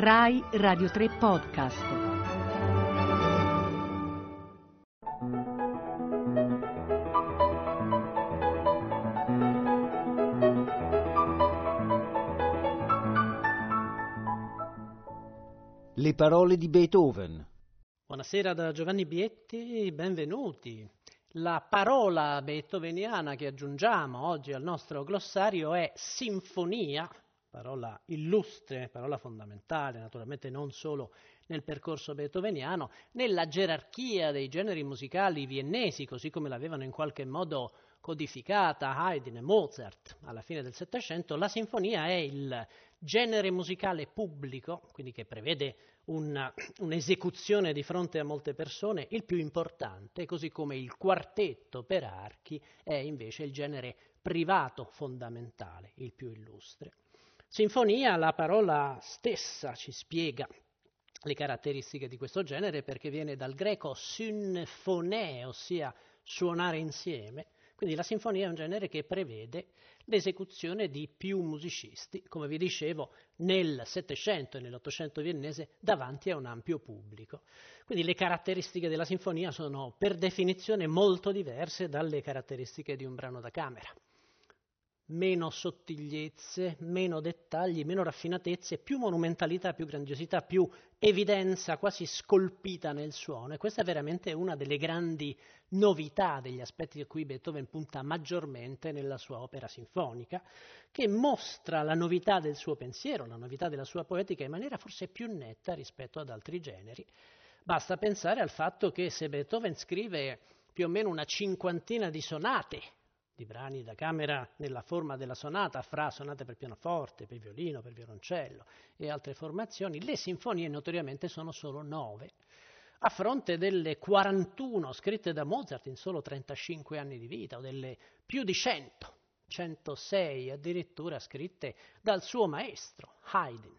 Rai Radio 3 Podcast. Le parole di Beethoven. Buonasera da Giovanni Bietti, benvenuti. La parola beethoveniana che aggiungiamo oggi al nostro glossario è sinfonia, parola illustre, parola fondamentale, naturalmente non solo nel percorso beethoveniano, nella gerarchia dei generi musicali viennesi, così come l'avevano in qualche modo codificata Haydn e Mozart alla fine del Settecento, la sinfonia è il genere musicale pubblico, quindi che prevede una, un'esecuzione di fronte a molte persone, il più importante, così come il quartetto per archi è invece il genere privato fondamentale, il più illustre. Sinfonia, la parola stessa ci spiega le caratteristiche di questo genere perché viene dal greco synphone, ossia suonare insieme, quindi la sinfonia è un genere che prevede l'esecuzione di più musicisti, come vi dicevo, nel Settecento e nell'Ottocento viennese davanti a un ampio pubblico. Quindi le caratteristiche della sinfonia sono per definizione molto diverse dalle caratteristiche di un brano da camera meno sottigliezze, meno dettagli, meno raffinatezze, più monumentalità, più grandiosità, più evidenza quasi scolpita nel suono. E questa è veramente una delle grandi novità degli aspetti a cui Beethoven punta maggiormente nella sua opera sinfonica, che mostra la novità del suo pensiero, la novità della sua poetica in maniera forse più netta rispetto ad altri generi. Basta pensare al fatto che se Beethoven scrive più o meno una cinquantina di sonate di brani da camera nella forma della sonata, fra sonate per pianoforte, per violino, per violoncello e altre formazioni, le sinfonie notoriamente sono solo nove, a fronte delle 41 scritte da Mozart in solo 35 anni di vita, o delle più di 100, 106 addirittura scritte dal suo maestro, Haydn.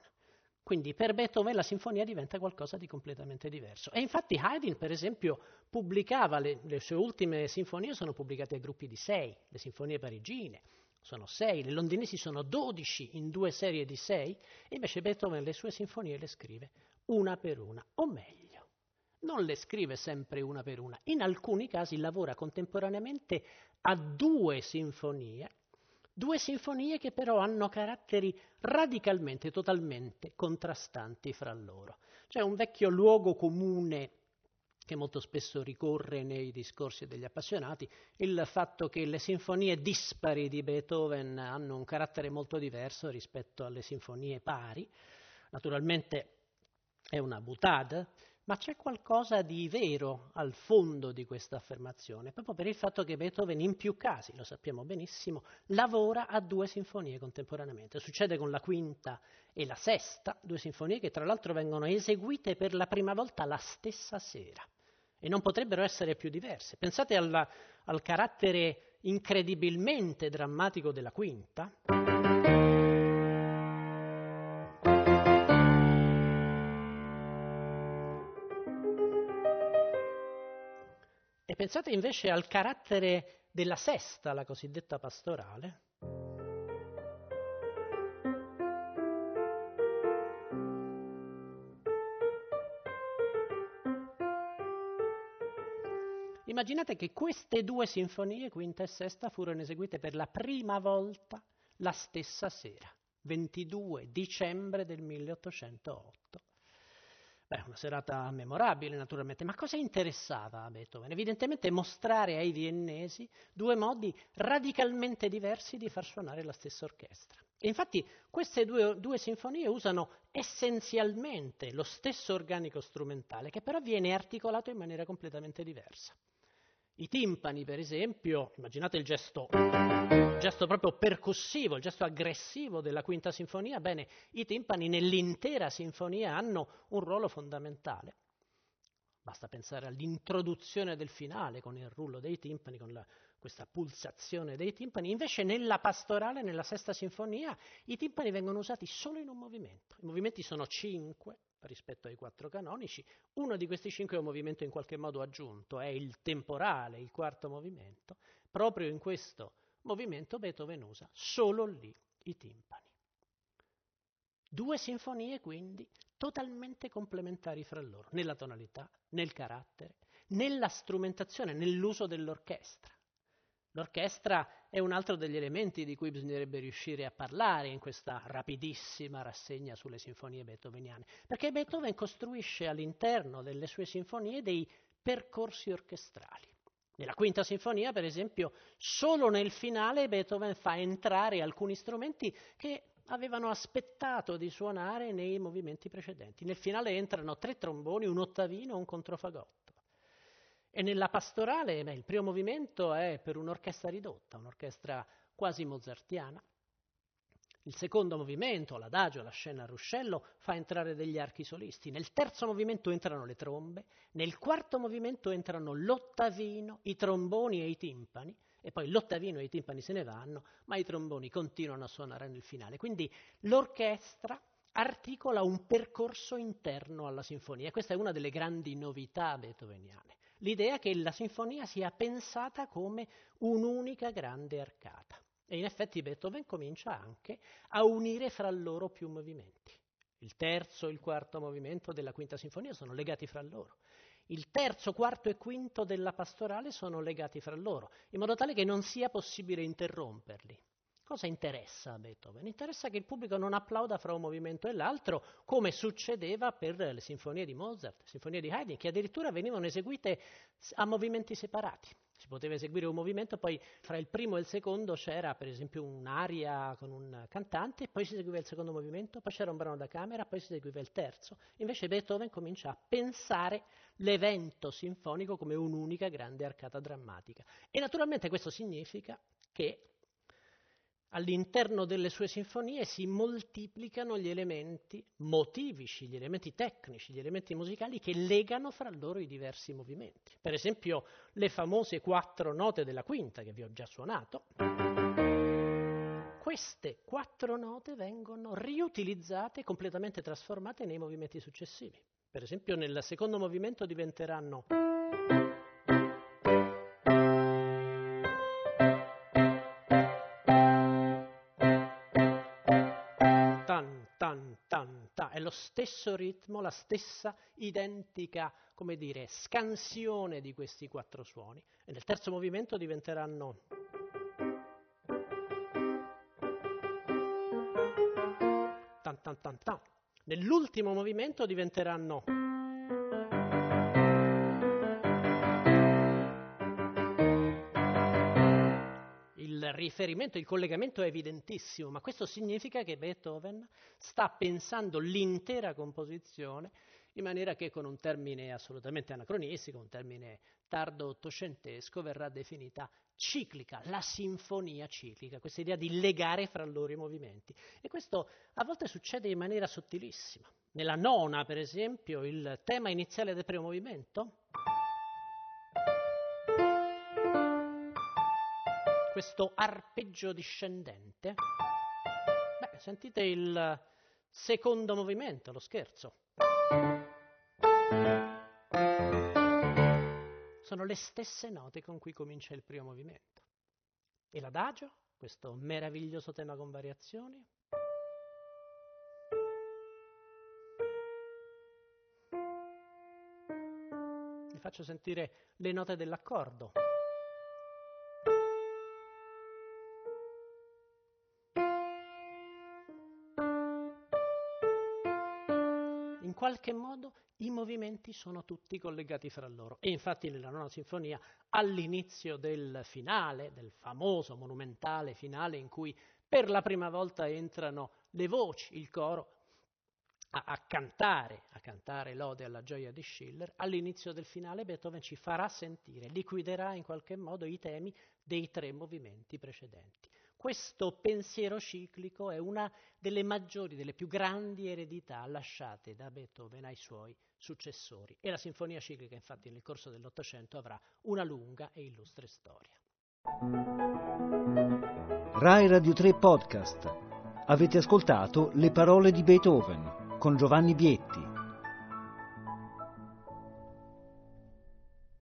Quindi per Beethoven la sinfonia diventa qualcosa di completamente diverso. E infatti Haydn, per esempio, pubblicava le, le sue ultime sinfonie, sono pubblicate a gruppi di sei, le sinfonie parigine sono sei, le londinesi sono dodici in due serie di sei, e invece Beethoven le sue sinfonie le scrive una per una, o meglio, non le scrive sempre una per una, in alcuni casi lavora contemporaneamente a due sinfonie Due sinfonie che però hanno caratteri radicalmente, totalmente contrastanti fra loro. C'è un vecchio luogo comune che molto spesso ricorre nei discorsi degli appassionati, il fatto che le sinfonie dispari di Beethoven hanno un carattere molto diverso rispetto alle sinfonie pari. Naturalmente è una boutade, ma c'è qualcosa di vero al fondo di questa affermazione, proprio per il fatto che Beethoven in più casi, lo sappiamo benissimo, lavora a due sinfonie contemporaneamente. Succede con la quinta e la sesta, due sinfonie che tra l'altro vengono eseguite per la prima volta la stessa sera e non potrebbero essere più diverse. Pensate alla, al carattere incredibilmente drammatico della quinta. Pensate invece al carattere della sesta, la cosiddetta pastorale. Immaginate che queste due sinfonie, quinta e sesta, furono eseguite per la prima volta la stessa sera, 22 dicembre del 1808. Beh, una serata memorabile naturalmente, ma cosa interessava a Beethoven? Evidentemente mostrare ai viennesi due modi radicalmente diversi di far suonare la stessa orchestra. E infatti queste due, due, sinfonie usano essenzialmente lo stesso organico strumentale, che però viene articolato in maniera completamente diversa. I timpani, per esempio, immaginate il gesto, il gesto proprio percussivo, il gesto aggressivo della quinta sinfonia, bene, i timpani nell'intera sinfonia hanno un ruolo fondamentale. Basta pensare all'introduzione del finale con il rullo dei timpani, con la, questa pulsazione dei timpani. Invece nella pastorale, nella sesta sinfonia, i timpani vengono usati solo in un movimento. I movimenti sono cinque, rispetto ai quattro canonici. Uno di questi cinque è un movimento in qualche modo aggiunto, è il temporale, il quarto movimento. Proprio in questo movimento Beethoven usa solo lì i timpani. Due sinfonie quindi totalmente complementari fra loro, nella tonalità, nel carattere, nella strumentazione, nell'uso dell'orchestra. L'orchestra è un altro degli elementi di cui bisognerebbe riuscire a parlare in questa rapidissima rassegna sulle sinfonie beethoveniane, perché Beethoven costruisce all'interno delle sue sinfonie dei percorsi orchestrali. Nella quinta sinfonia, per esempio, solo nel finale Beethoven fa entrare alcuni strumenti che avevano aspettato di suonare nei movimenti precedenti. Nel finale entrano tre tromboni, un ottavino e un controfagotto. E nella pastorale beh, il primo movimento è per un'orchestra ridotta, un'orchestra quasi mozartiana. Il secondo movimento, l'adagio, la scena a ruscello, fa entrare degli archi solisti. Nel terzo movimento entrano le trombe, nel quarto movimento entrano l'ottavino, i tromboni e i timpani, e poi l'ottavino e i timpani se ne vanno, ma i tromboni continuano a suonare nel finale. Quindi l'orchestra articola un percorso interno alla sinfonia. Questa è una delle grandi novità beethoveniane. L'idea che la sinfonia sia pensata come un'unica grande arcata. E in effetti Beethoven comincia anche a unire fra loro più movimenti. Il terzo e il quarto movimento della quinta sinfonia sono legati fra loro il terzo, quarto e quinto della pastorale sono legati fra loro, in modo tale che non sia possibile interromperli. Cosa interessa a Beethoven? Interessa che il pubblico non applauda fra un movimento e l'altro, come succedeva per le sinfonie di Mozart, le sinfonie di Haydn, che addirittura venivano eseguite a movimenti separati. Si poteva eseguire un movimento, poi fra il primo e il secondo c'era per esempio un'aria con un cantante, poi si eseguiva il secondo movimento, poi c'era un brano da camera, poi si eseguiva il terzo. Invece Beethoven comincia a pensare l'evento sinfonico come un'unica grande arcata drammatica. E naturalmente questo significa che all'interno delle sue sinfonie si moltiplicano gli elementi motivici, gli elementi tecnici, gli elementi musicali che legano fra loro i diversi movimenti. Per esempio le famose quattro note della quinta che vi ho già suonato. Queste quattro note vengono riutilizzate completamente trasformate nei movimenti successivi. Per esempio nel secondo movimento diventeranno lo stesso ritmo, la stessa identica, come dire, scansione di questi quattro suoni. E nel terzo movimento diventeranno tan tan tan tan. Nell'ultimo movimento diventeranno riferimento, il collegamento è evidentissimo, ma questo significa che Beethoven sta pensando l'intera composizione in maniera che con un termine assolutamente anacronistico, un termine tardo ottocentesco, verrà definita ciclica, la sinfonia ciclica, questa idea di legare fra loro i movimenti. E questo a volte succede in maniera sottilissima. Nella nona, per esempio, il tema iniziale del primo movimento, questo arpeggio discendente, beh, sentite il secondo movimento, lo scherzo. sono le stesse note con cui comincia il primo movimento. E l'adagio, questo meraviglioso tema con variazioni, vi faccio sentire le note dell'accordo. Qualche modo i movimenti sono tutti collegati fra loro. E infatti nella nona sinfonia, all'inizio del finale, del famoso monumentale finale in cui per la prima volta entrano le voci, il coro, a, a, cantare, a cantare lode alla gioia di Schiller, all'inizio del finale Beethoven ci farà sentire, liquiderà in qualche modo i temi dei tre movimenti precedenti. Questo pensiero ciclico è una delle maggiori, delle più grandi eredità lasciate da Beethoven ai suoi successori e la sinfonia ciclica infatti nel corso dell'Ottocento avrà una lunga e illustre storia. Rai Radio 3 Podcast. Avete ascoltato Le parole di Beethoven con Giovanni Bietti.